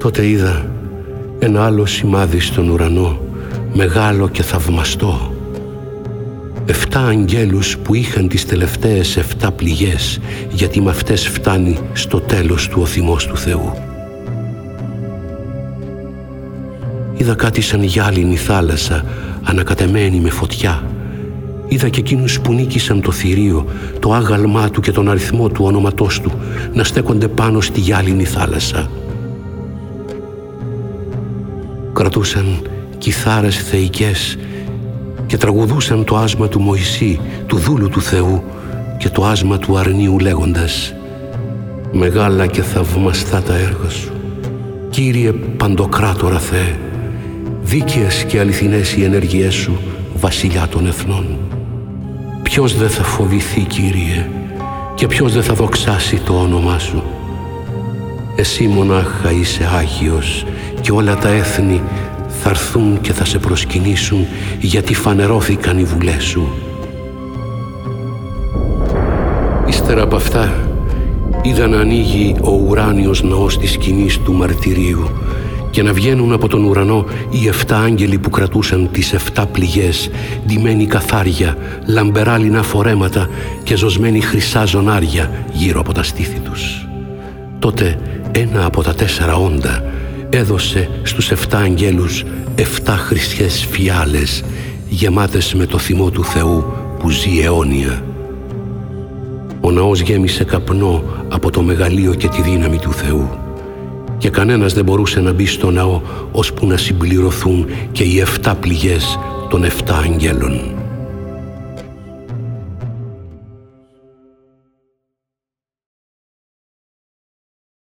Τότε είδα ένα άλλο σημάδι στον ουρανό, μεγάλο και θαυμαστό. Εφτά αγγέλους που είχαν τις τελευταίες εφτά πληγές, γιατί με αυτές φτάνει στο τέλος του ο θυμός του Θεού. Είδα κάτι σαν γυάλινη θάλασσα, ανακατεμένη με φωτιά. Είδα και εκείνους που νίκησαν το θηρίο, το άγαλμά του και τον αριθμό του όνοματός του, να στέκονται πάνω στη γυάλινη θάλασσα. Κρατούσαν κιθάρες θεϊκές και τραγουδούσαν το άσμα του Μωυσή, του δούλου του Θεού και το άσμα του αρνίου λέγοντας «Μεγάλα και θαυμαστά τα έργα σου, Κύριε Παντοκράτορα Θεέ, δίκαιες και αληθινές οι ενέργειές σου, βασιλιά των εθνών. Ποιος δεν θα φοβηθεί, Κύριε, και ποιος δεν θα δοξάσει το όνομά σου; Εσύ μονάχα είσαι Άγιος και όλα τα έθνη θα έρθουν και θα σε προσκυνήσουν γιατί φανερώθηκαν οι βουλές σου. Ύστερα από αυτά είδα να ανοίγει ο ουράνιος ναός της σκηνής του μαρτυρίου και να βγαίνουν από τον ουρανό οι εφτά άγγελοι που κρατούσαν τις εφτά πληγές, ντυμένοι καθάρια, λαμπεράλινα φορέματα και ζωσμένοι χρυσά ζωνάρια γύρω από τα στήθη τους. Τότε ένα από τα τέσσερα όντα έδωσε στους εφτά αγγέλους εφτά χρυσιές φιάλες γεμάτες με το θυμό του Θεού που ζει αιώνια. Ο ναός γέμισε καπνό από το μεγαλείο και τη δύναμη του Θεού και κανένας δεν μπορούσε να μπει στο ναό ώσπου να συμπληρωθούν και οι εφτά πληγές των εφτά αγγέλων.